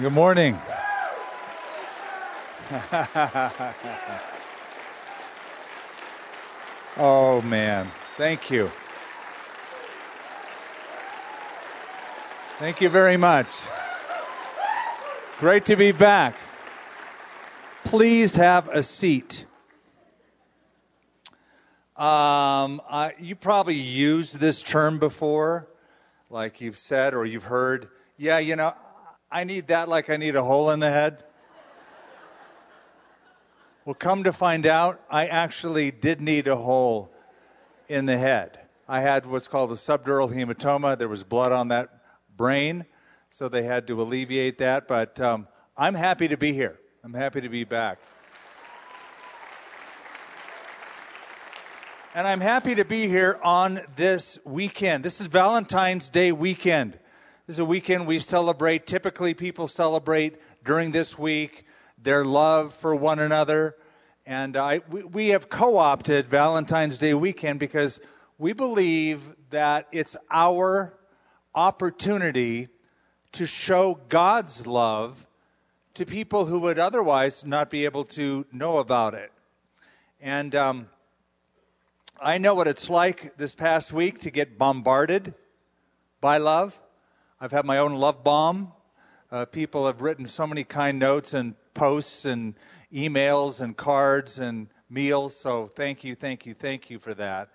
Good morning. oh, man. Thank you. Thank you very much. Great to be back. Please have a seat. Um, I, you probably used this term before, like you've said or you've heard. Yeah, you know, I need that like I need a hole in the head. Well, come to find out, I actually did need a hole in the head. I had what's called a subdural hematoma. There was blood on that brain, so they had to alleviate that. But um, I'm happy to be here. I'm happy to be back. And I'm happy to be here on this weekend. This is Valentine's Day weekend. This is a weekend we celebrate. Typically, people celebrate during this week their love for one another. And I, we, we have co opted Valentine's Day weekend because we believe that it's our opportunity to show God's love to people who would otherwise not be able to know about it. And um, I know what it's like this past week to get bombarded by love. I've had my own love bomb. Uh, people have written so many kind notes and posts and emails and cards and meals. So thank you, thank you, thank you for that.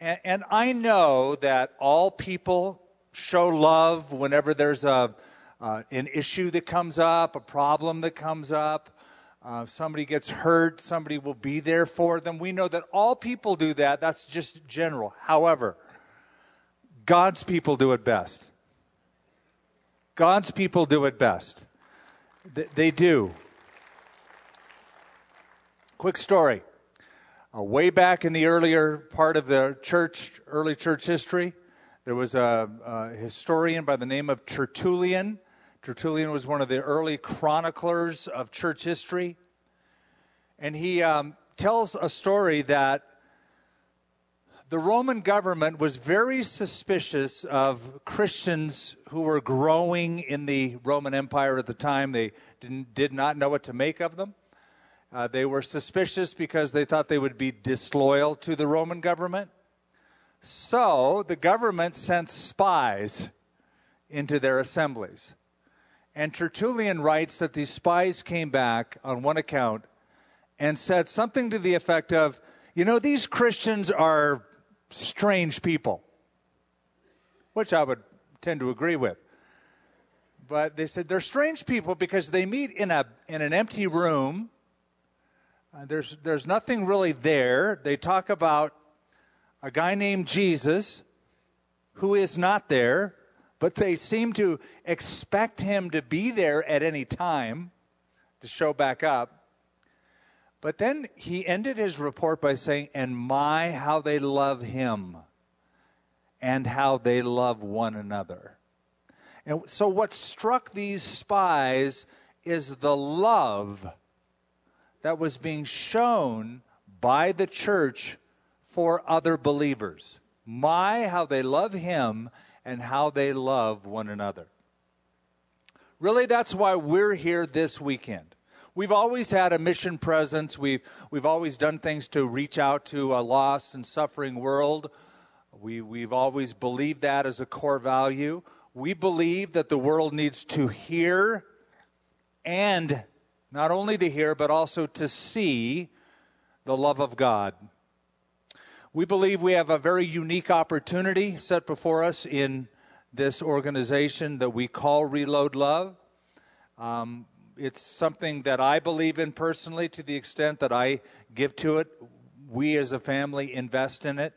And, and I know that all people show love whenever there's a, uh, an issue that comes up, a problem that comes up. Uh, somebody gets hurt, somebody will be there for them. We know that all people do that. That's just general. However, God's people do it best. God's people do it best. They do. Quick story. Uh, way back in the earlier part of the church, early church history, there was a, a, historian by the name of Tertullian. Tertullian was one of the early chroniclers of church history. And he um, tells a story that the Roman government was very suspicious of Christians who were growing in the Roman Empire at the time. They did not know what to make of them. Uh, they were suspicious because they thought they would be disloyal to the Roman government. So the government sent spies into their assemblies. And Tertullian writes that these spies came back on one account and said something to the effect of, you know, these Christians are strange people, which I would tend to agree with. But they said they're strange people because they meet in, a, in an empty room. Uh, there's, there's nothing really there. They talk about a guy named Jesus who is not there, but they seem to expect him to be there at any time to show back up. But then he ended his report by saying, And my, how they love him and how they love one another. And so, what struck these spies is the love that was being shown by the church for other believers. My, how they love him and how they love one another. Really, that's why we're here this weekend. We've always had a mission presence. We've, we've always done things to reach out to a lost and suffering world. We, we've always believed that as a core value. We believe that the world needs to hear and not only to hear, but also to see the love of God. We believe we have a very unique opportunity set before us in this organization that we call Reload Love. Um, it's something that I believe in personally to the extent that I give to it. We as a family invest in it.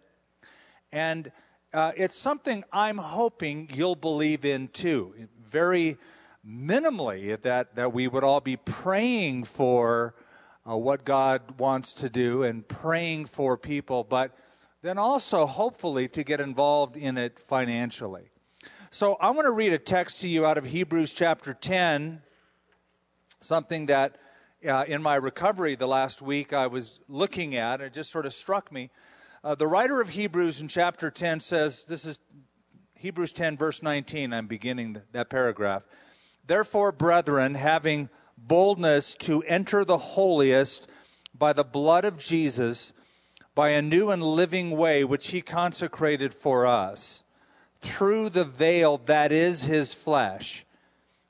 And uh, it's something I'm hoping you'll believe in too. Very minimally, that, that we would all be praying for uh, what God wants to do and praying for people, but then also hopefully to get involved in it financially. So I want to read a text to you out of Hebrews chapter 10 something that uh, in my recovery the last week I was looking at, it just sort of struck me. Uh, the writer of Hebrews in chapter 10 says, this is Hebrews 10, verse 19, I'm beginning that paragraph. Therefore, brethren, having boldness to enter the holiest by the blood of Jesus, by a new and living way which he consecrated for us, through the veil that is his flesh.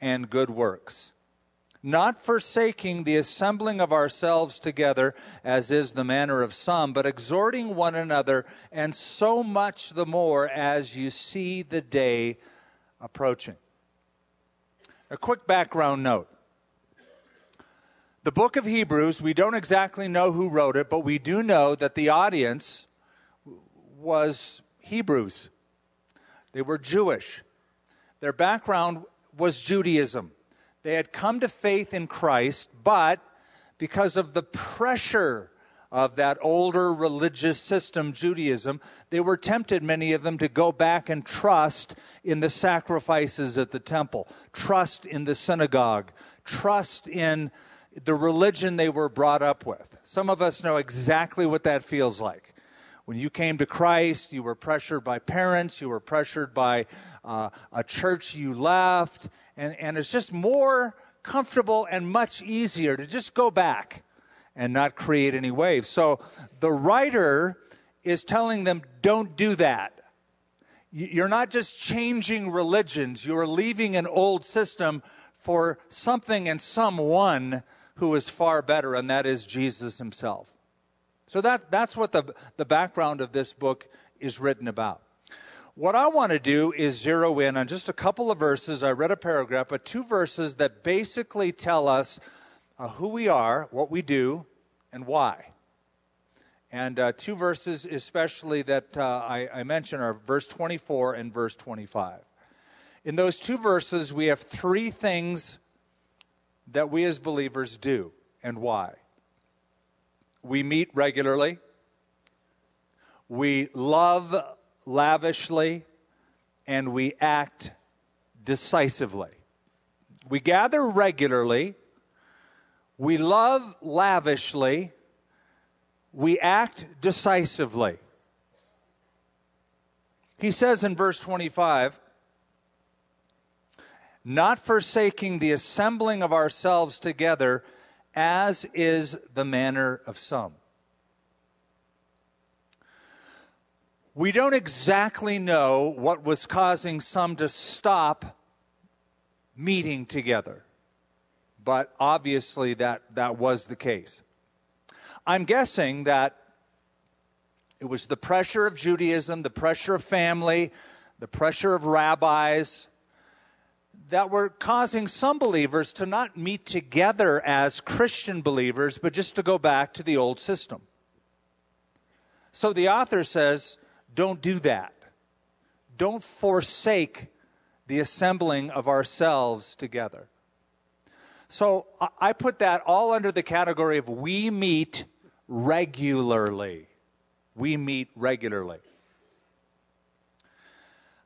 and good works, not forsaking the assembling of ourselves together, as is the manner of some, but exhorting one another, and so much the more as you see the day approaching. A quick background note. The book of Hebrews, we don't exactly know who wrote it, but we do know that the audience was Hebrews. They were Jewish. Their background was Judaism. They had come to faith in Christ, but because of the pressure of that older religious system, Judaism, they were tempted, many of them, to go back and trust in the sacrifices at the temple, trust in the synagogue, trust in the religion they were brought up with. Some of us know exactly what that feels like. When you came to Christ, you were pressured by parents, you were pressured by uh, a church you left, and, and it's just more comfortable and much easier to just go back and not create any waves. So the writer is telling them, don't do that. You're not just changing religions, you're leaving an old system for something and someone who is far better, and that is Jesus himself. So that, that's what the, the background of this book is written about. What I want to do is zero in on just a couple of verses. I read a paragraph, but two verses that basically tell us uh, who we are, what we do, and why. And uh, two verses, especially that uh, I, I are verse 24 and verse 25. In those two verses, we have three things that we as believers do and why. We meet regularly, we love lavishly, and we act decisively. We gather regularly we love lavishly. We act decisively. He says in verse 25, not forsaking the assembling of ourselves together, as is the manner of some. We don't exactly know what was causing some to stop meeting together but obviously that, that was the case. I'm guessing that it was the pressure of Judaism, the pressure of family, the pressure of rabbis that were causing some believers to not meet together as Christian believers, but just to go back to the old system. So the author says, don't do that. Don't forsake the assembling of ourselves together. So I put that all under the category of we meet regularly. We meet regularly.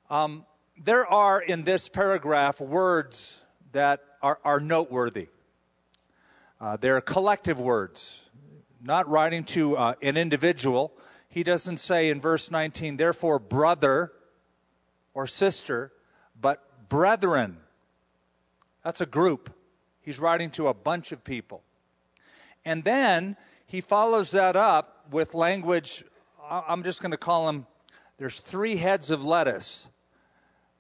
Um, there are in this paragraph words that are, are noteworthy. Uh, they're collective words, not writing to uh, an individual. He doesn't say in verse 19, therefore, brother or sister, but brethren. That's a group. He's writing to a bunch of people. And then he follows that up with language, I'm just going to call them, there's three heads of lettuce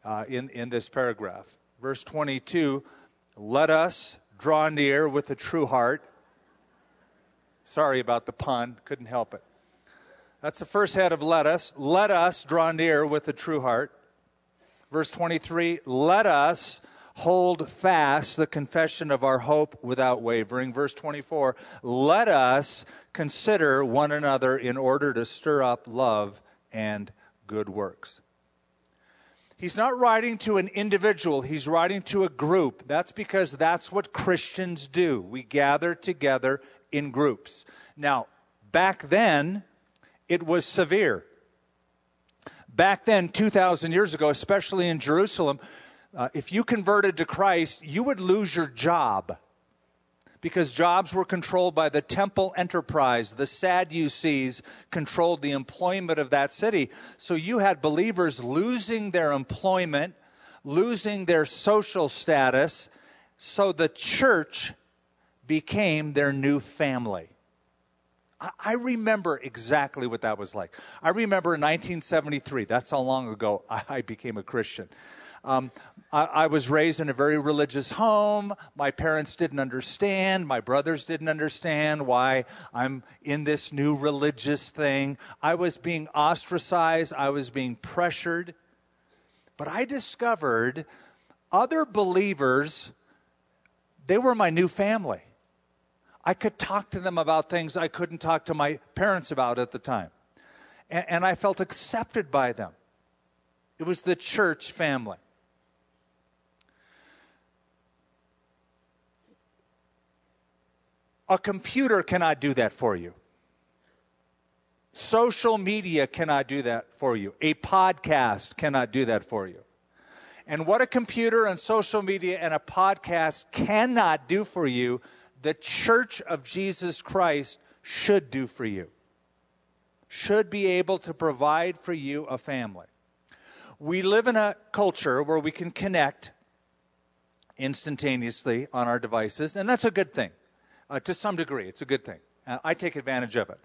uh, in, in this paragraph. Verse 22 let us draw near with a true heart. Sorry about the pun, couldn't help it. That's the first head of let us. Let us draw near with a true heart. Verse 23 let us hold fast the confession of our hope without wavering. Verse 24, let us consider one another in order to stir up love and good works. He's not writing to an individual, he's writing to a group. That's because that's what Christians do. We gather together in groups. Now, back then, it was severe. Back then, 2,000 years ago, especially in Jerusalem, uh, if you converted to Christ, you would lose your job because jobs were controlled by the temple enterprise. The Sadducees controlled the employment of that city. So you had believers losing their employment, losing their social status. So the church became their new family. I remember exactly what that was like. I remember in 1973, that's how long ago I became a Christian. Um, I, was raised in a very religious home. My parents didn't understand. My brothers didn't understand why I'm in this new religious thing. I was being ostracized. I was being pressured. But I discovered other believers, they were my new family. I could talk to them about things I couldn't talk to my parents about at the time. And, and I felt accepted by them. It was the church family. A computer cannot do that for you. Social media cannot do that for you. A podcast cannot do that for you. And what a computer and social media and a podcast cannot do for you, the church of Jesus Christ should do for you. Should be able to provide for you a family. We live in a culture where we can connect instantaneously on our devices, and that's a good thing uh, to some degree. It's a good thing. Uh, I take advantage of it.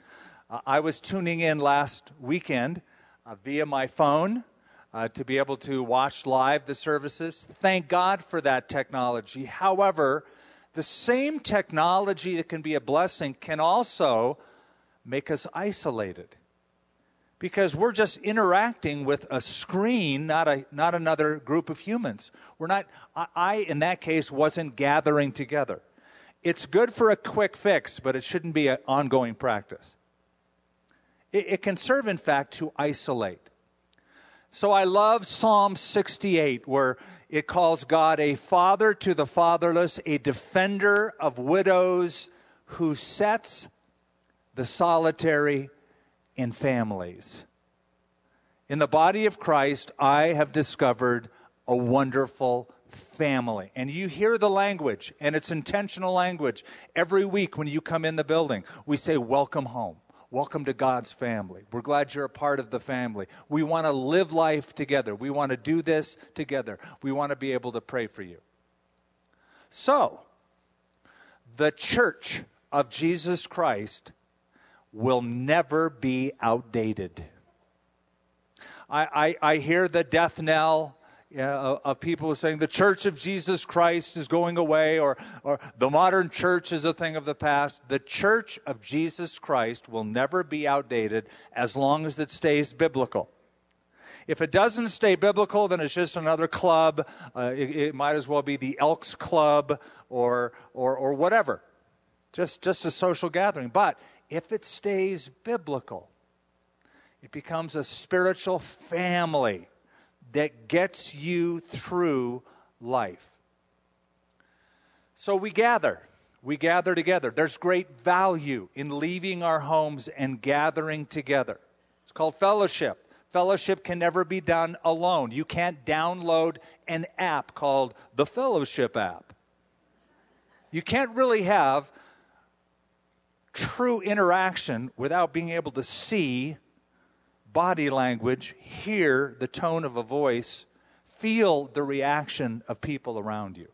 Uh, I was tuning in last weekend uh, via my phone uh, to be able to watch live the services. Thank God for that technology. However, the same technology that can be a blessing can also make us isolated because we're just interacting with a screen, not, a, not another group of humans. We're not, I, I, in that case, wasn't gathering together. It's good for a quick fix, but it shouldn't be an ongoing practice. It, it can serve, in fact, to isolate. So I love Psalm 68, where it calls God a father to the fatherless, a defender of widows who sets the solitary in families. In the body of Christ, I have discovered a wonderful family. And you hear the language, and it's intentional language. Every week when you come in the building, we say, Welcome home. Welcome to God's family. We're glad you're a part of the family. We want to live life together. We want to do this together. We want to be able to pray for you. So, the church of Jesus Christ will never be outdated. I, I, I hear the death knell of people saying the church of Jesus Christ is going away or, or the modern church is a thing of the past. The church of Jesus Christ will never be outdated as long as it stays biblical. If it doesn't stay biblical, then it's just another club. Uh, it, it, might as well be the Elks Club or, or, or whatever. Just, just a social gathering. But if it stays biblical, it becomes a spiritual family that gets you through life. So we gather. We gather together. There's great value in leaving our homes and gathering together. It's called fellowship. Fellowship can never be done alone. You can't download an app called the Fellowship app. You can't really have true interaction without being able to see body language, hear the tone of a voice, feel the reaction of people around you.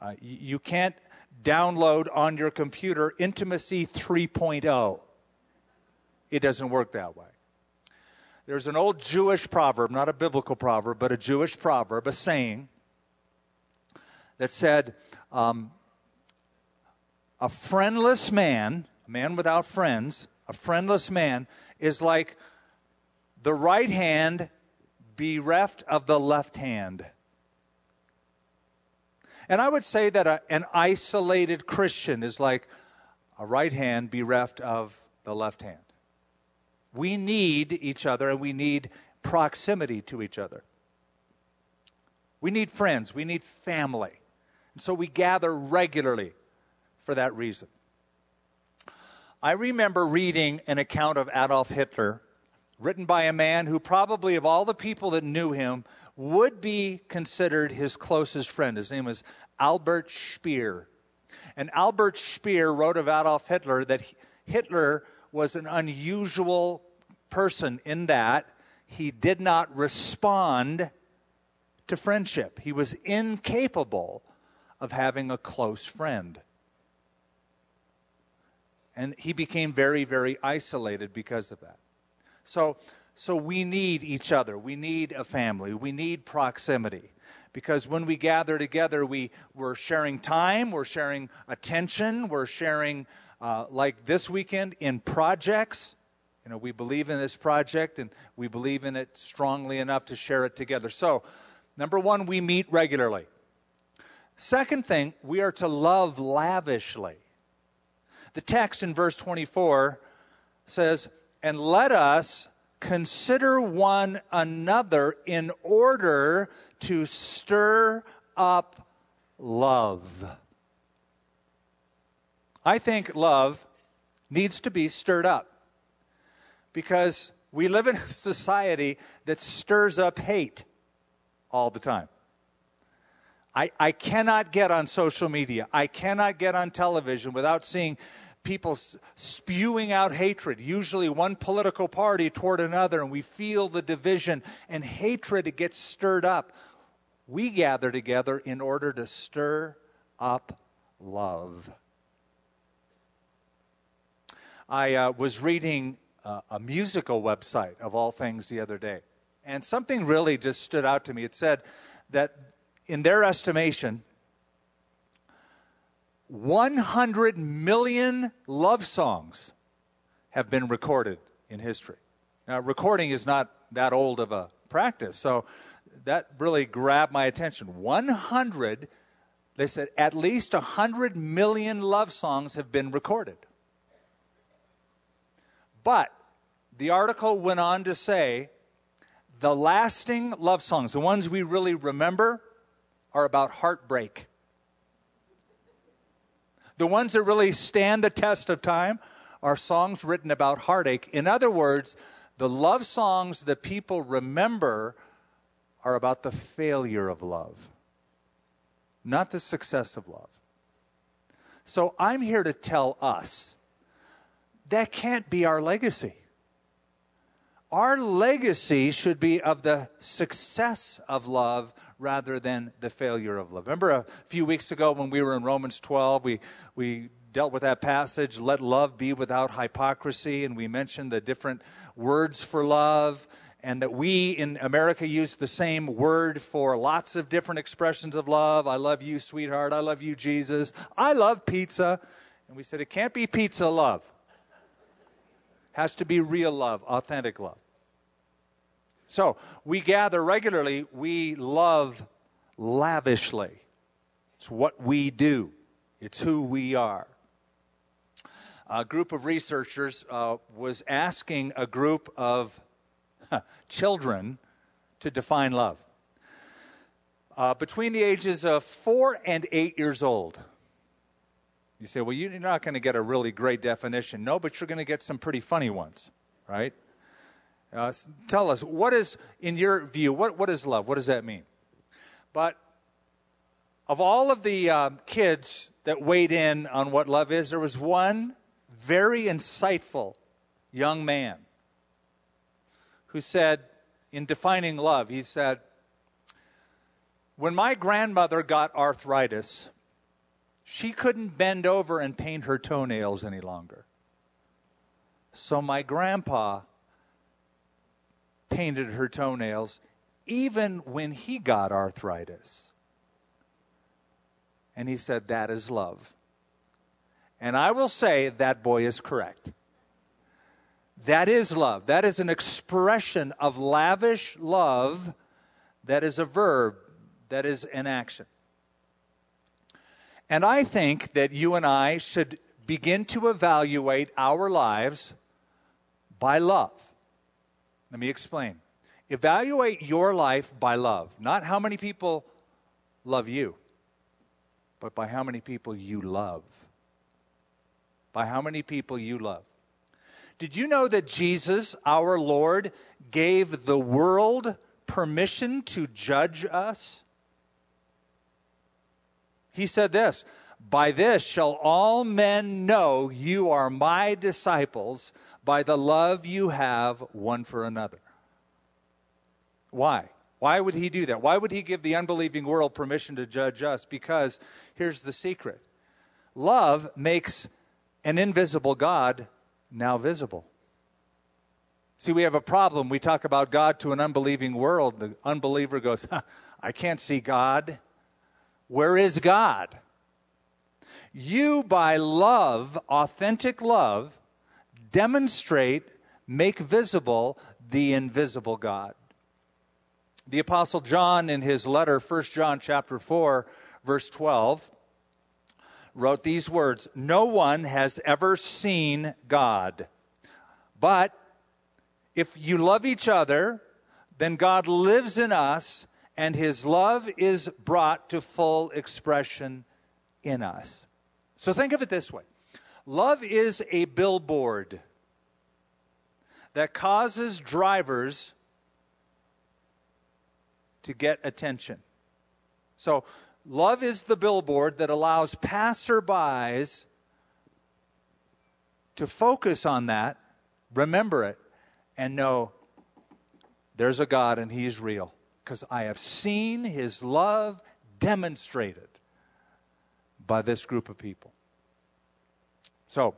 Uh, you can't download on your computer Intimacy 3.0. It doesn't work that way. There's an old Jewish proverb, not a biblical proverb, but a Jewish proverb, a saying that said, um, A friendless man, a man without friends, a friendless man is like the right hand bereft of the left hand. And I would say that a, an isolated Christian is like a right hand bereft of the left hand. We need each other and we need proximity to each other. We need friends. We need family. And so we gather regularly for that reason. I remember reading an account of Adolf Hitler written by a man who probably, of all the people that knew him, would be considered his closest friend. His name was Albert Speer. And Albert Speer wrote of Adolf Hitler that Hitler was an unusual person in that he did not respond to friendship. He was incapable of having a close friend. And he became very, very isolated because of that. So, so we need each other. We need a family. We need proximity. Because when we gather together, we, we're sharing time, we're sharing attention, we're sharing, uh, like this weekend, in projects. You know, we believe in this project and we believe in it strongly enough to share it together. So, number one, we meet regularly. Second thing, we are to love lavishly. The text in verse 24 says, And let us consider one another in order to stir up love. I think love needs to be stirred up because we live in a society that stirs up hate all the time. I, I cannot get on social media, I cannot get on television without seeing people spewing out hatred, usually one political party toward another, and we feel the division and hatred gets stirred up. We gather together in order to stir up love. I uh, was reading uh, a musical website of all things the other day, and something really just stood out to me. It said that in their estimation, 100 million love songs have been recorded in history. Now, recording is not that old of a practice, so that really grabbed my attention. 100, they said at least 100 million love songs have been recorded. But the article went on to say the lasting love songs, the ones we really remember, are about heartbreak. The ones that really stand the test of time are songs written about heartache. In other words, the love songs that people remember are about the failure of love, not the success of love. So I'm here to tell us that can't be our legacy. Our legacy should be of the success of love rather than the failure of love. Remember a few weeks ago when we were in Romans 12, we, we dealt with that passage, let love be without hypocrisy, and we mentioned the different words for love, and that we in America use the same word for lots of different expressions of love. I love you, sweetheart. I love you, Jesus. I love pizza. And we said it can't be pizza love. It has to be real love, authentic love. So we gather regularly, we love lavishly. It's what we do, it's who we are. A group of researchers uh, was asking a group of children to define love. Uh, between the ages of four and eight years old. You say, well, you're not going to get a really great definition. No, but you're going to get some pretty funny ones, right? Uh, tell us, what is, in your view, what, what is love? What does that mean? But of all of the uh, kids that weighed in on what love is, there was one very insightful young man who said, in defining love, he said, When my grandmother got arthritis, she couldn't bend over and paint her toenails any longer. So my grandpa painted her toenails even when he got arthritis. And he said, That is love. And I will say that boy is correct. That is love. That is an expression of lavish love that is a verb, that is an action. And I think that you and I should begin to evaluate our lives by love. Let me explain. Evaluate your life by love, not how many people love you, but by how many people you love. By how many people you love. Did you know that Jesus, our Lord, gave the world permission to judge us? He said this By this shall all men know you are my disciples, by the love you have one for another. Why? Why would he do that? Why would he give the unbelieving world permission to judge us? Because here's the secret love makes an invisible God now visible. See, we have a problem. We talk about God to an unbelieving world. The unbeliever goes, I can't see God. Where is God? You, by love, authentic love, demonstrate, make visible the invisible God. The apostle John in his letter 1 John chapter 4 verse 12 wrote these words, "No one has ever seen God. But if you love each other, then God lives in us and his love is brought to full expression in us." So think of it this way. Love is a billboard that causes drivers to get attention. So, love is the billboard that allows passerbys to focus on that, remember it, and know there's a God and He is real. Because I have seen His love demonstrated by this group of people. So,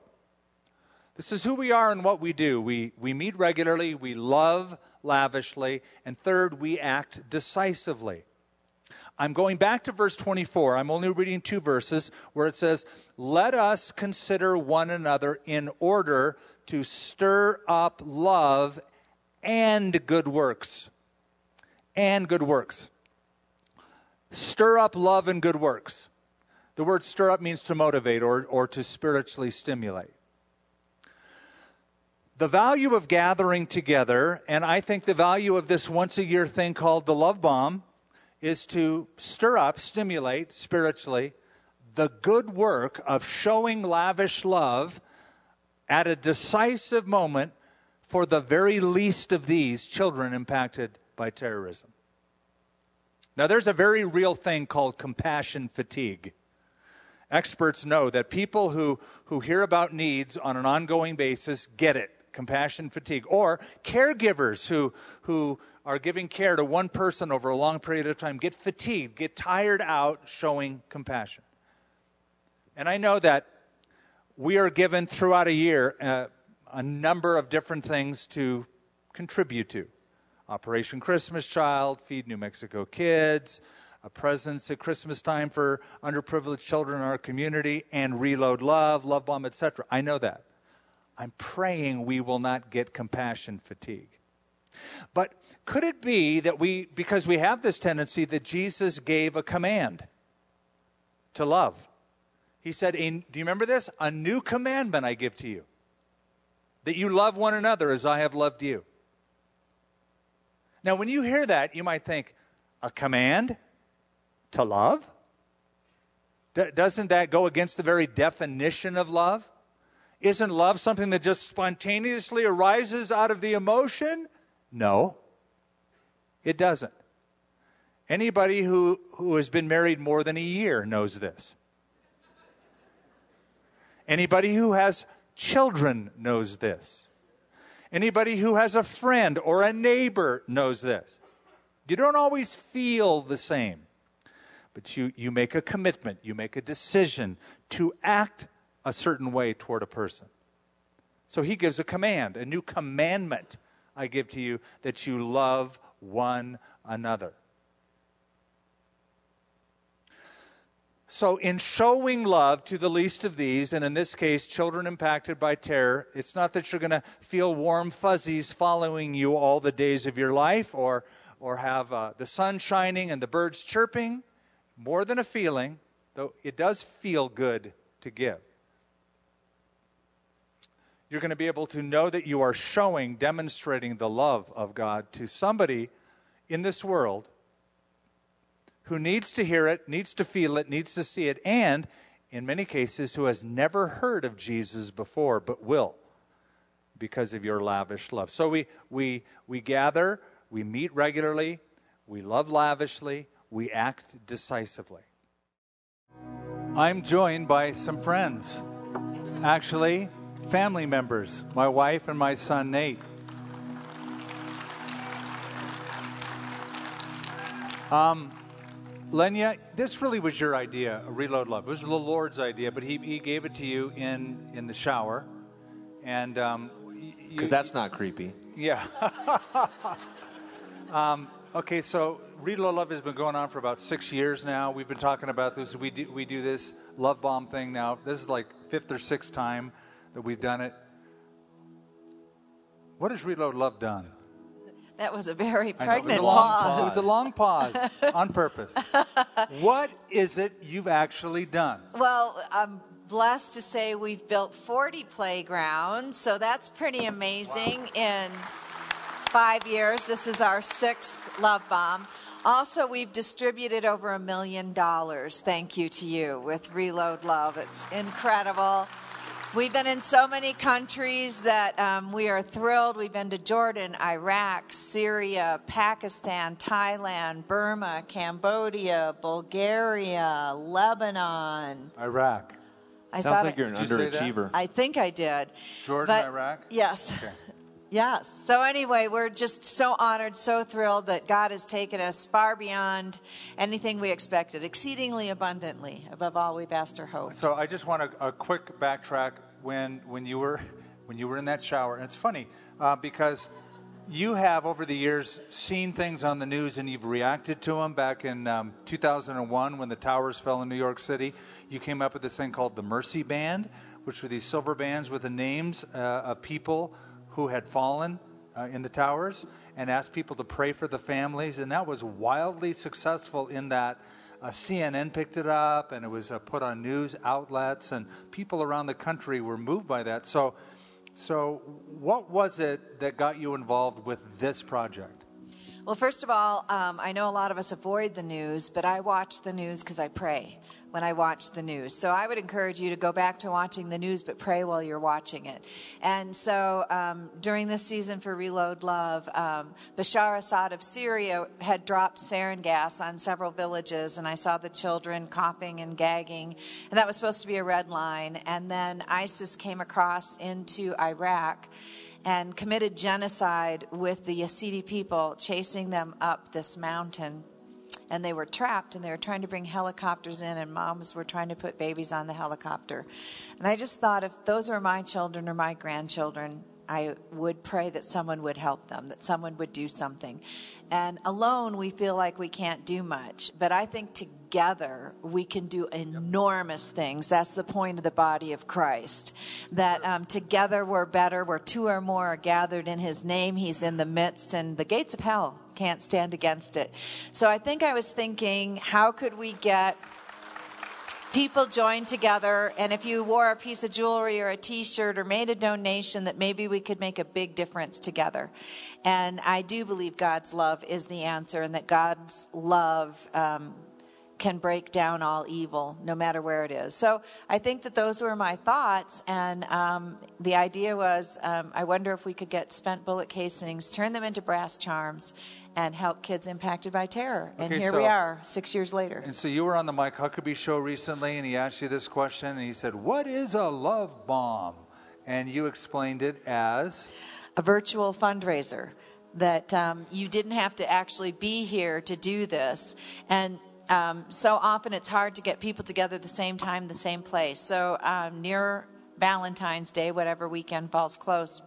this is who we are and what we do. We, we meet regularly, we love lavishly, and third, we act decisively. I'm going back to verse 24. I'm only reading two verses where it says, Let us consider one another in order to stir up love and good works. And good works. Stir up love and good works. The word stir up means to motivate or, or to spiritually stimulate the value of gathering together, and I think the value of this once a year thing called the Love Bomb, is to stir up, stimulate spiritually the good work of showing lavish love at a decisive moment for the very least of these children impacted by terrorism. Now, there's a very real thing called compassion fatigue. Experts know that people who, who hear about needs on an ongoing basis get it. Compassion fatigue, or caregivers who, who are giving care to one person over a long period of time get fatigued, get tired out showing compassion. And I know that we are given throughout a year uh, a number of different things to contribute to. Operation Christmas Child, Feed New Mexico Kids, a presence at Christmas time for underprivileged children in our community, and Reload Love, Love Bomb, etc. I know that. I'm praying we will not get compassion fatigue. But could it be that we, because we have this tendency, that Jesus gave a command to love? He said, Do you remember this? A new commandment I give to you that you love one another as I have loved you. Now, when you hear that, you might think, a command to love? D- doesn't that go against the very definition of love? Isn't love something that just spontaneously arises out of the emotion? No, it doesn't. Anybody who, who has been married more than a year knows this. Anybody who has children knows this. Anybody who has a friend or a neighbor knows this. You don't always feel the same, but you, you make a commitment, you make a decision to act a certain way toward a person. So he gives a command, a new commandment I give to you that you love one another. So, in showing love to the least of these, and in this case, children impacted by terror, it's not that you're going to feel warm fuzzies following you all the days of your life or, or have uh, the sun shining and the birds chirping. More than a feeling, though it does feel good to give you're going to be able to know that you are showing, demonstrating the love of God to somebody in this world who needs to hear it, needs to feel it, needs to see it, and in many cases, who has never heard of Jesus before but will because of your lavish love. So we, we, we gather, we meet regularly, we love lavishly, we act decisively. I'm joined by some friends, actually, family members, my wife and my son Nate. Um, Lenya, this really was your idea, Reload Love. It was the Lord's idea, but He, he gave it to you in, in the shower. And um, because that's not creepy. Yeah. um, okay, so Reload Love has been going on for about six years now. We've been talking about this. We do, we do this love bomb thing now. This is like fifth or sixth time that we've done it. What has Reload Love done? That was a very I know, pregnant it long pause. It was a long pause on purpose. what is it you've actually done? Well, I'm blessed to say we've built 40 playgrounds, so that's pretty amazing in five years. This is our sixth Love Bomb. Also, we've distributed over a million dollars, thank you to you, with Reload Love. It's incredible. We've been in so many countries that um, we are thrilled. We've been to Jordan, Iraq, Syria, Pakistan, Thailand, Burma, Cambodia, Bulgaria, Lebanon. Iraq. I Sounds like I- you're an Did you say that? underachiever. I think I did. Jordan, But- Iraq? Yes. Okay. Yes. So, anyway, we're just so honored, so thrilled that God has taken us far beyond anything we expected, exceedingly abundantly, above all we've asked or hoped. So I just want a, a quick backtrack when when you were when you were in that shower. And it's funny uh, because you have over the years seen things on the news and you've reacted to them. Back in um, 2001, when the towers fell in New York City, you came up with this thing called the Mercy Band, which were these silver bands with the names uh, of people who had fallen uh, in the towers and asked people to pray for the families. And that was wildly successful in that uh, CNN picked it up and it was uh, put on news outlets, and people around the country were moved by that. So, so what was it that got you involved with this project? Well, first of all, um, I know a lot of us avoid the news, but I watch the news because I pray when I watch the news. So I would encourage you to go back to watching the news, but pray while you're watching it. And so um, during this season for Reload Love, um, Bashar Assad of Syria had dropped sarin gas on several villages, and I saw the children coughing and gagging, and that was supposed to be a red line. And then ISIS came across into Iraq and committed genocide with the Yazidi people, chasing them up this mountain. And they were trapped, and they were trying to bring helicopters in, and moms were trying to put babies on the helicopter. And I just thought if those were my children or my grandchildren, I would pray that someone would help them, that someone would do something. And alone, we feel like we can't do much. But I think together, we can do enormous things. That's the point of the body of Christ. That um, together we're better, where two or more are gathered in his name, he's in the midst, and the gates of hell can't stand against it. So I think I was thinking, how could we get people joined together? And if you wore a piece of jewelry or a t-shirt or made a donation that maybe we could make a big difference together. And i do believe god's love is the answer and that god's love um, can break down all evil no matter where it is. So i think that those were my thoughts and um, the idea was um, i wonder if we could get spent bullet casings turn them into brass charms and help kids impacted by terror. And Okay, here so- we are six years later. And so you were on the Mike Huckabee show recently, and he asked you this question, and he said, "What is a love bomb?" And you explained it as? A virtual fundraiser that um, you didn't have to actually be here to do this. And um, so often it's hard to get people together the same time the same place. So um, near valentine's day whatever weekend falls close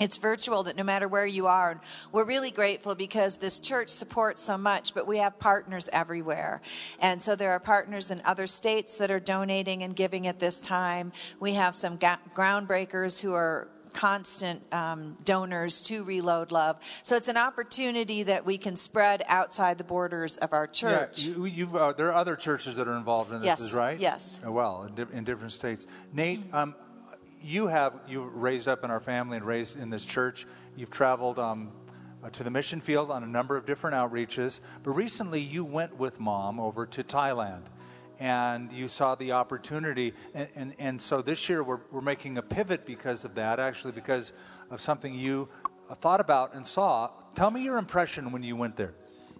it's virtual that no matter where you are and we're really grateful because this church supports so much but we have partners everywhere and so there are partners in other states that are donating and giving at this time we have some ga- groundbreakers who are constant um, donors to reload love so it's an opportunity that we can spread outside the borders of our church Yeah, you, you've, uh, there are other churches that are involved in this, Yes, right? yes. Uh, Well, in, di- in different states. Nate, um, you have you raised up in our family and raised in this church. You've traveled um, uh, to the mission field on a number of different outreaches. But recently, you went with mom over to Thailand and you saw the opportunity. And, and, and so this year, we're, we're making a pivot because of that, actually, because of something you uh, thought about and saw. Tell me your impression when you went there.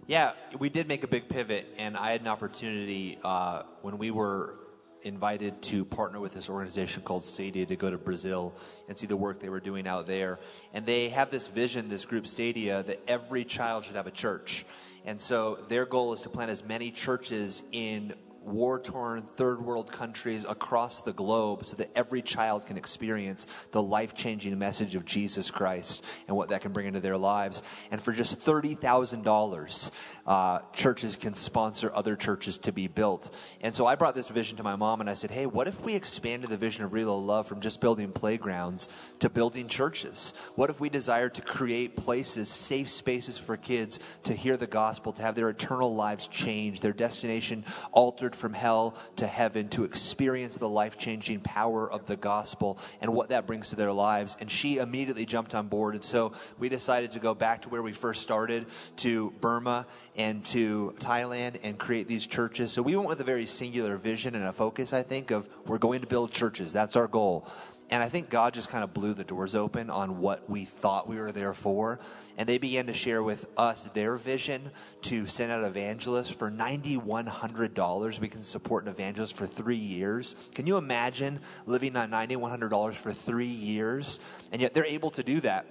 Yeah, we did make a big pivot, and I had an opportunity uh, when we were invited to partner with this organization called Stadia to go to Brazil and see the work they were doing out there. And they have this vision, this group Stadia, that every child should have a church. And so their goal is to plant as many churches in war torn third world countries across the globe so that every child can experience the life changing message of Jesus Christ and what that can bring into their lives. And for just $30,000, uh, churches can sponsor other churches to be built. And so I brought this vision to my mom and I said, hey, what if we expanded the vision of Reload Love from just building playgrounds to building churches? What if we desired to create places, safe spaces for kids to hear the gospel, to have their eternal lives changed, their destination altered from hell to heaven, to experience the life changing power of the gospel and what that brings to their lives? And she immediately jumped on board. And so we decided to go back to where we first started to Burma and to Thailand and create these churches. So we went with a very singular vision and a focus, I think, of we're going to build churches. That's our goal. And I think God just kind of blew the doors open on what we thought we were there for. And they began to share with us their vision to send out evangelists for $9,100. We can support an evangelist for three years. Can you imagine living on $9,100 for three years? And yet they're able to do that.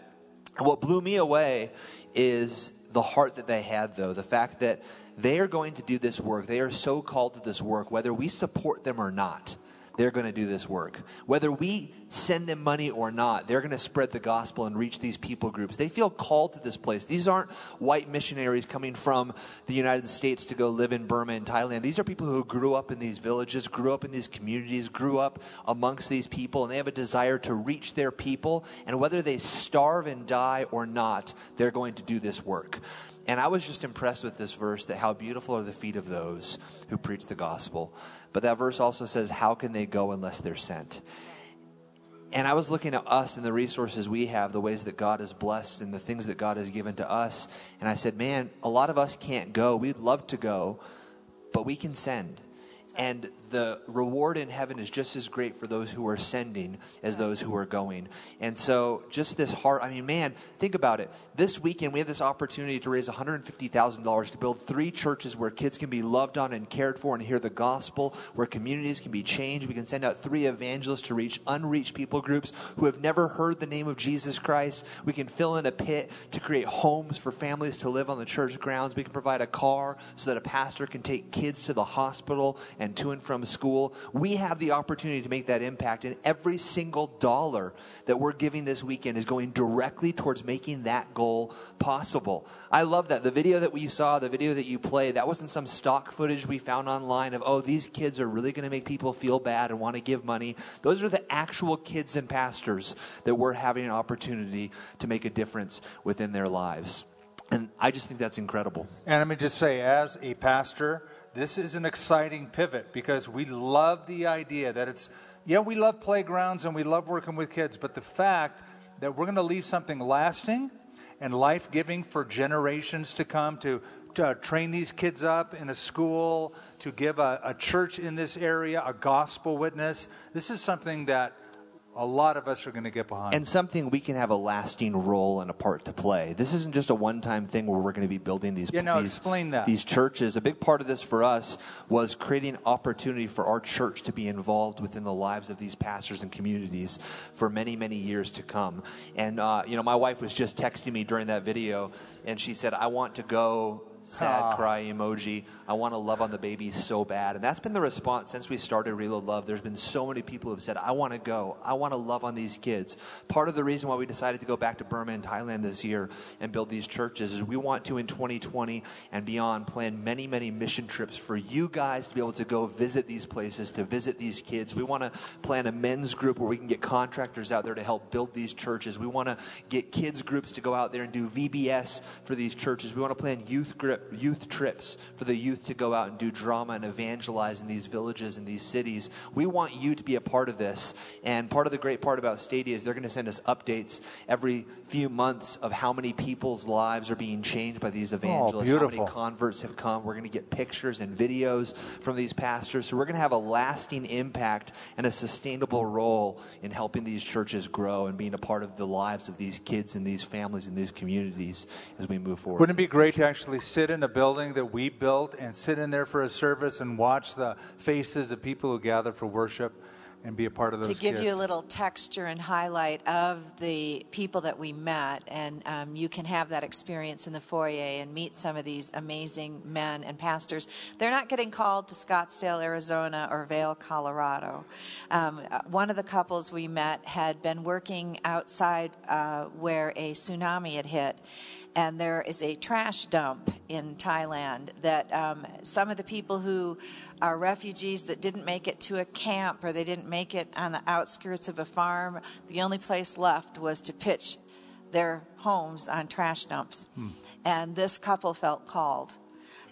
And what blew me away is the heart that they had, though, the fact that they are going to do this work. They are so called to this work, whether we support them or not. They're going to do this work. Whether we send them money or not, they're going to spread the gospel and reach these people groups. They feel called to this place. These aren't white missionaries coming from the United States to go live in Burma and Thailand. These are people who grew up in these villages, grew up in these communities, grew up amongst these people, and they have a desire to reach their people. And whether they starve and die or not, they're going to do this work. And I was just impressed with this verse that how beautiful are the feet of those who preach the gospel. But that verse also says, How can they go unless they're sent? And I was looking at us and the resources we have, the ways that God has blessed and the things that God has given to us. And I said, Man, a lot of us can't go. We'd love to go, but we can send. And the reward in heaven is just as great for those who are sending as those who are going. And so, just this heart I mean, man, think about it. This weekend, we have this opportunity to raise $150,000 to build three churches where kids can be loved on and cared for and hear the gospel, where communities can be changed. We can send out three evangelists to reach unreached people groups who have never heard the name of Jesus Christ. We can fill in a pit to create homes for families to live on the church grounds. We can provide a car so that a pastor can take kids to the hospital and to and from school. We have the opportunity to make that impact, and every single dollar that we're giving this weekend is going directly towards making that goal possible. I love that. The video that we saw, the video that you played, that wasn't some stock footage we found online of, oh, these kids are really going to make people feel bad and want to give money. Those are the actual kids and pastors that we're having an opportunity to make a difference within their lives. And I just think that's incredible. And let me just say, as a pastor, this is an exciting pivot because we love the idea that it's, yeah, we love playgrounds and we love working with kids, but the fact that we're going to leave something lasting and life giving for generations to come to, to train these kids up in a school, to give a, a church in this area a gospel witness. This is something that a lot of us are going to get behind. And something we can have a lasting role and a part to play. This isn't just a one-time thing where we're going to be building these yeah, no, these, explain that. these churches. A big part of this for us was creating opportunity for our church to be involved within the lives of these pastors and communities for many many years to come. And uh, you know, my wife was just texting me during that video, and she said, "I want to go sad Aww. cry emoji. I want to love on the babies so bad. And that's been the response since we started Reload Love. There's been so many people who have said, I want to go. I want to love on these kids. Part of the reason why we decided to go back to Burma and Thailand this year and build these churches is we want to, in 2020 and beyond, plan many, many mission trips for you guys to be able to go visit these places, to visit these kids. We want to plan a men's group where we can get contractors out there to help build these churches. We want to get kids groups to go out there and do VBS for these churches. We want to plan youth groups youth trips for the youth to go out and do drama and evangelize in these villages and these cities. We want you to be a part of this. And part of the great part about Stadia is they're going to send us updates every few months of how many people's lives are being changed by these oh, evangelists, how many converts have come. We're going to get pictures and videos from these pastors. So we're going to have a lasting impact and a sustainable role in helping these churches grow and being a part of the lives of these kids and these families and these communities as we move forward. Wouldn't it be great to actually sit in a building that we built and sit in there for a service and watch the faces of people who gather for worship and be a part of those to give kids? you a little texture and highlight of the people that we met, and um, you can have that experience in the foyer and meet some of these amazing men and pastors. They're not getting called to Scottsdale, Arizona, or Vail, Colorado. Um, uh, one of the couples we met had been working outside uh, where a tsunami had hit and there is a trash dump in Thailand that um, some of the people who are refugees that didn't make it to a camp or they didn't make it on the outskirts of a farm, the only place left was to pitch their homes on trash dumps. And this couple felt called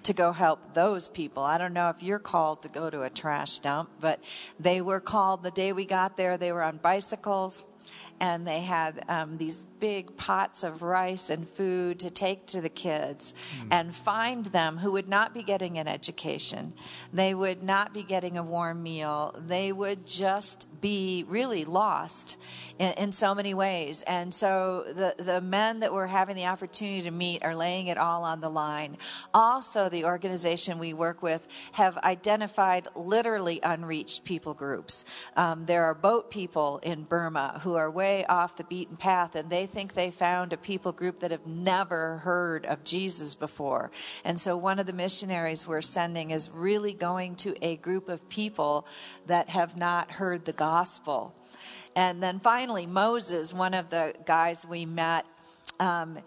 to go help those people. I don't know if you're called to go to a trash dump, but they were called the day we got there. They were on bicycles and they had um, these big pots of rice and food to take to the kids and find them who would not be getting an education. They would not be getting a warm meal. They would just be really lost in, in so many ways. And so the, the men that we're having the opportunity to meet are laying it all on the line. Also, the organization we work with have identified literally unreached people groups. Um, there are boat people in Burma who are way off the beaten path and they think they found a people group that have never heard of Jesus before. And so one of the missionaries we're sending is really going to a group of people that have not heard the gospel. And then finally, Moses, one of the guys we met, um,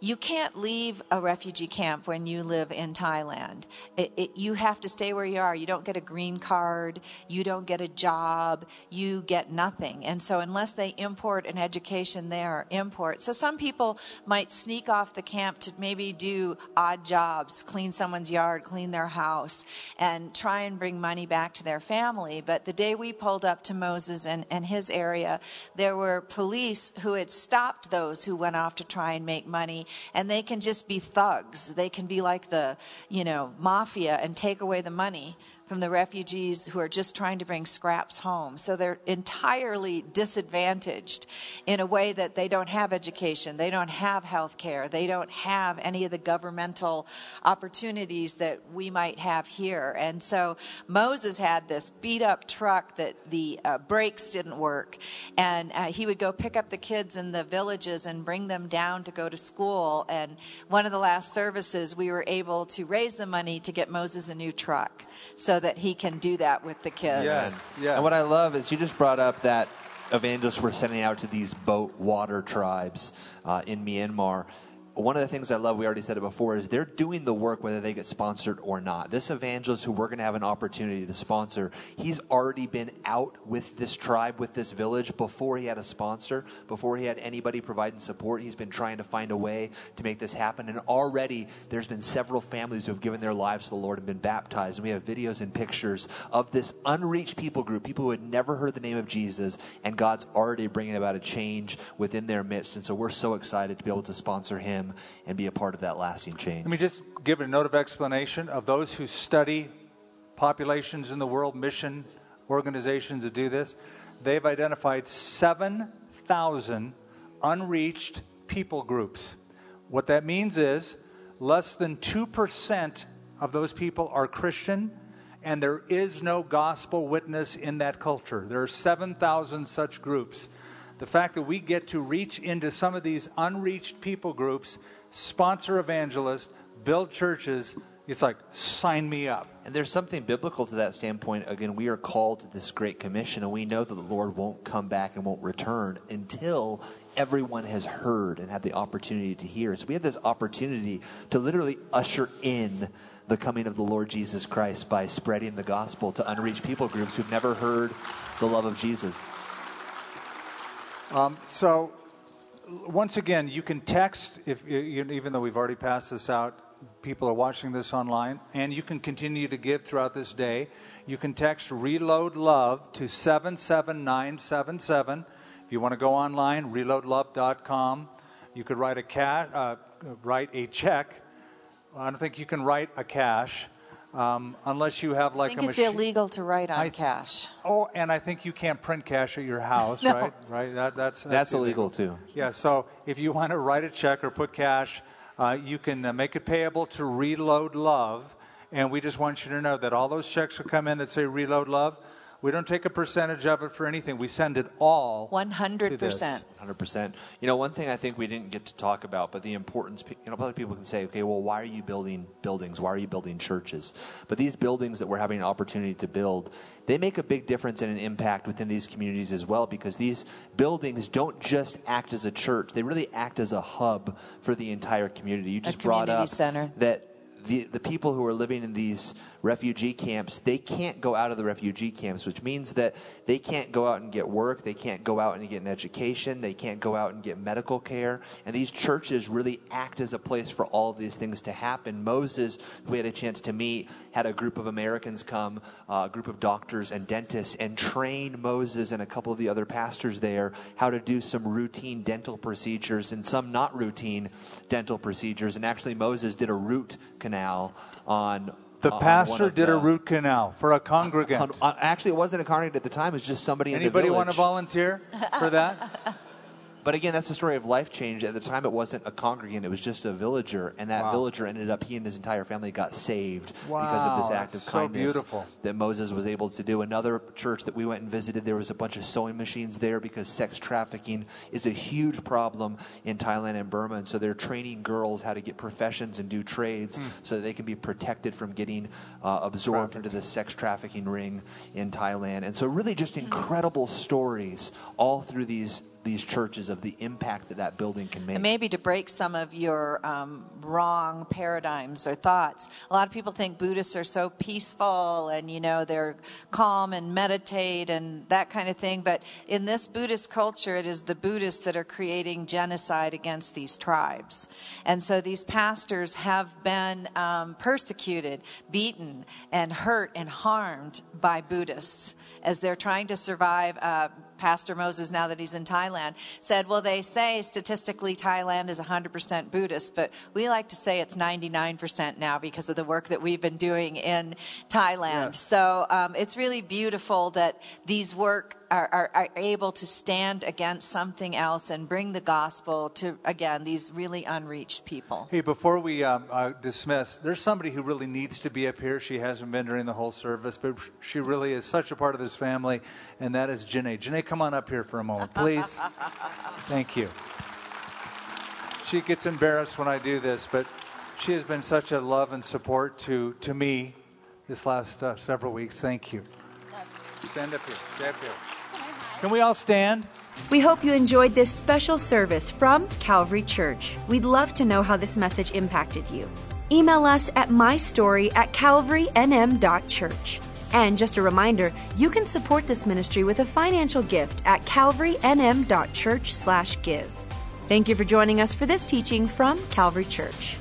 you can't leave a refugee camp when you live in Thailand. It, it, you have to stay where you are. You don't get a green card. You don't get a job. You get nothing. And so, unless they import an education there, import. So, some people might sneak off the camp to maybe do odd jobs, clean someone's yard, clean their house, and try and bring money back to their family. But the day we pulled up to Moses and, and his area, there were police who had stopped those who went off to try and make money and they can just be thugs. They can be like the, you know, mafia and take away the money from the refugees who are just trying to bring scraps home. So they're entirely disadvantaged in a way that they don't have education, they don't have health care, they don't have any of the governmental opportunities that we might have here. And so Moses had this beat up truck that the uh, brakes didn't work. And uh, he would go pick up the kids in the villages and bring them down to go to school. And one of the last services, we were able to raise the money to get Moses a new truck so that he can do that with the kids. Yes, yeah. And what I love is you just brought up that evangelists were sending out to these boat water tribes uh, in Myanmar. One of the things I love, we already said it before, is they're doing the work whether they get sponsored or not. This evangelist who we're going to have an opportunity to sponsor, he's already been out with this tribe, with this village, before he had a sponsor, before he had anybody providing support. He's been trying to find a way to make this happen. And already there's been several families who have given their lives to the Lord and been baptized. And we have videos and pictures of this unreached people group, people who had never heard the name of Jesus, and God's already bringing about a change within their midst. And so we're so excited to be able to sponsor him and be a part of that lasting change. Let me just give a note of explanation of those who study populations in the world, mission organizations that do this. They've identified 7,000 unreached people groups. What that means is less than 2% of those people are Christian, and there is no gospel witness in that culture. There are 7,000 such groups. The fact that we get to reach into some of these unreached people groups, sponsor evangelists, build churches, it's like, sign me up. And there's something biblical to that standpoint. Again, we are called to this great commission, and we know that the Lord won't come back and won't return until everyone has heard and had the opportunity to hear. So we have this opportunity to literally usher in the coming of the Lord Jesus Christ by spreading the gospel to unreached people groups who've never heard the love of Jesus. Um, so, once again, you can text, if even though we've already passed this out, people are watching this online, and you can continue to give throughout this day. You can text Reload Love to 77977. If you want to go online, reloadlove.com. You could write a ca- uh, write a check. I don't think you can write a cash um, unless you have I like think a it's machine. illegal to write on I- cash. Oh, and I think you can't print cash at your house, No. right? Right. That, that's That's illegal too. Yeah. So if you want to write a check or put cash, uh, you can uh, make it payable to Reload Love, and we just want you to know that all those checks will come in that say Reload Love. We don't take a percentage of it for anything. We send it all. 100%. Hundred percent. You know, one thing I think we didn't get to talk about, but the importance. You know, a lot of people can say, "Okay, well, why are you building buildings? Why are you building churches?" But these buildings that we're having an opportunity to build, they make a big difference and an impact within these communities as well. Because these buildings don't just act as a church; they really act as a hub for the entire community. You just brought community up center. that the, the people who are living in these refugee camps, they can't go out of the refugee camps, which means that they can't go out and get work, they can't go out and get an education, they can't go out and get medical care. And these churches really act as a place for all of these things to happen. Moses, who we had a chance to meet, had a group of Americans come, uh, a group of doctors and dentists, and train Moses and a couple of the other pastors there how to do some routine dental procedures and some not routine dental procedures. And actually, Moses did a root canal on. The on pastor did a root canal for a congregant. on- on- uh, actually, it wasn't a congregant at the time. It was just somebody in Anybody want to volunteer for that? But again, that's the story of life change. At the time, it wasn't a congregant; it was just a villager, and that Wow. villager ended up he and his entire family got saved because of this Wow, act of so kindness beautiful. that Moses was able to do. Another church that we went and visited, there was a bunch of sewing machines there because sex trafficking is a huge problem in Thailand and Burma, and so they're training girls how to get professions and do trades Hmm. so that they can be protected from getting uh, absorbed into the sex trafficking ring in Thailand. And so, really, just incredible stories all through these these churches of the impact that that building can make. And maybe to break some of your um, wrong paradigms or thoughts. A lot of people think Buddhists are so peaceful and, you know, they're calm and meditate and that kind of thing. But in this Buddhist culture, it is the Buddhists that are creating genocide against these tribes. And so these pastors have been um, persecuted, beaten, and hurt and harmed by Buddhists as they're trying to survive. Uh, Pastor Moses, now that he's in Thailand, said, Well, they say statistically Thailand is 100% Buddhist, but we like to say it's 99% now because of the work that we've been doing in Thailand. Yes. So um, it's really beautiful that these work are, are, are able to stand against something else and bring the gospel to, again, these really unreached people. Hey, before we um, uh, dismiss, there's somebody who really needs to be up here. She hasn't been during the whole service, but she really is such a part of this family, and that is Janae. Janae, come on up here for a moment, please. Thank you. She gets embarrassed when I do this, but she has been such a love and support to, to me this last uh, several weeks. Thank you. Stand up here. Stay up here. Can we all stand? We hope you enjoyed this special service from Calvary Church. We'd love to know how this message impacted you. Email us at mystory at calvarynm.church. And just a reminder, you can support this ministry with a financial gift at calvarynm.church slash give. Thank you for joining us for this teaching from Calvary Church.